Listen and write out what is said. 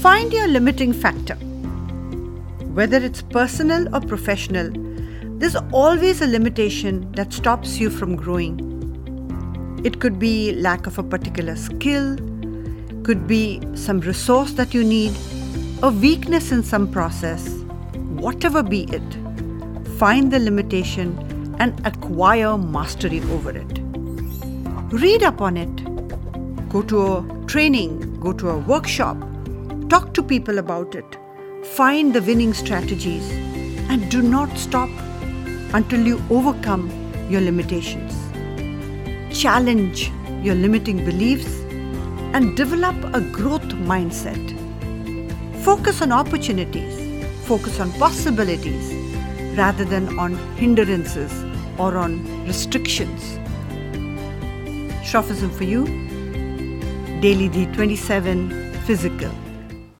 Find your limiting factor. Whether it's personal or professional, there's always a limitation that stops you from growing. It could be lack of a particular skill, could be some resource that you need, a weakness in some process, whatever be it. Find the limitation and acquire mastery over it. Read up on it. Go to a training, go to a workshop, talk to people about it, find the winning strategies, and do not stop until you overcome your limitations. Challenge your limiting beliefs and develop a growth mindset. Focus on opportunities, focus on possibilities rather than on hindrances or on restrictions. Shrophism for you, Daily D27 Physical.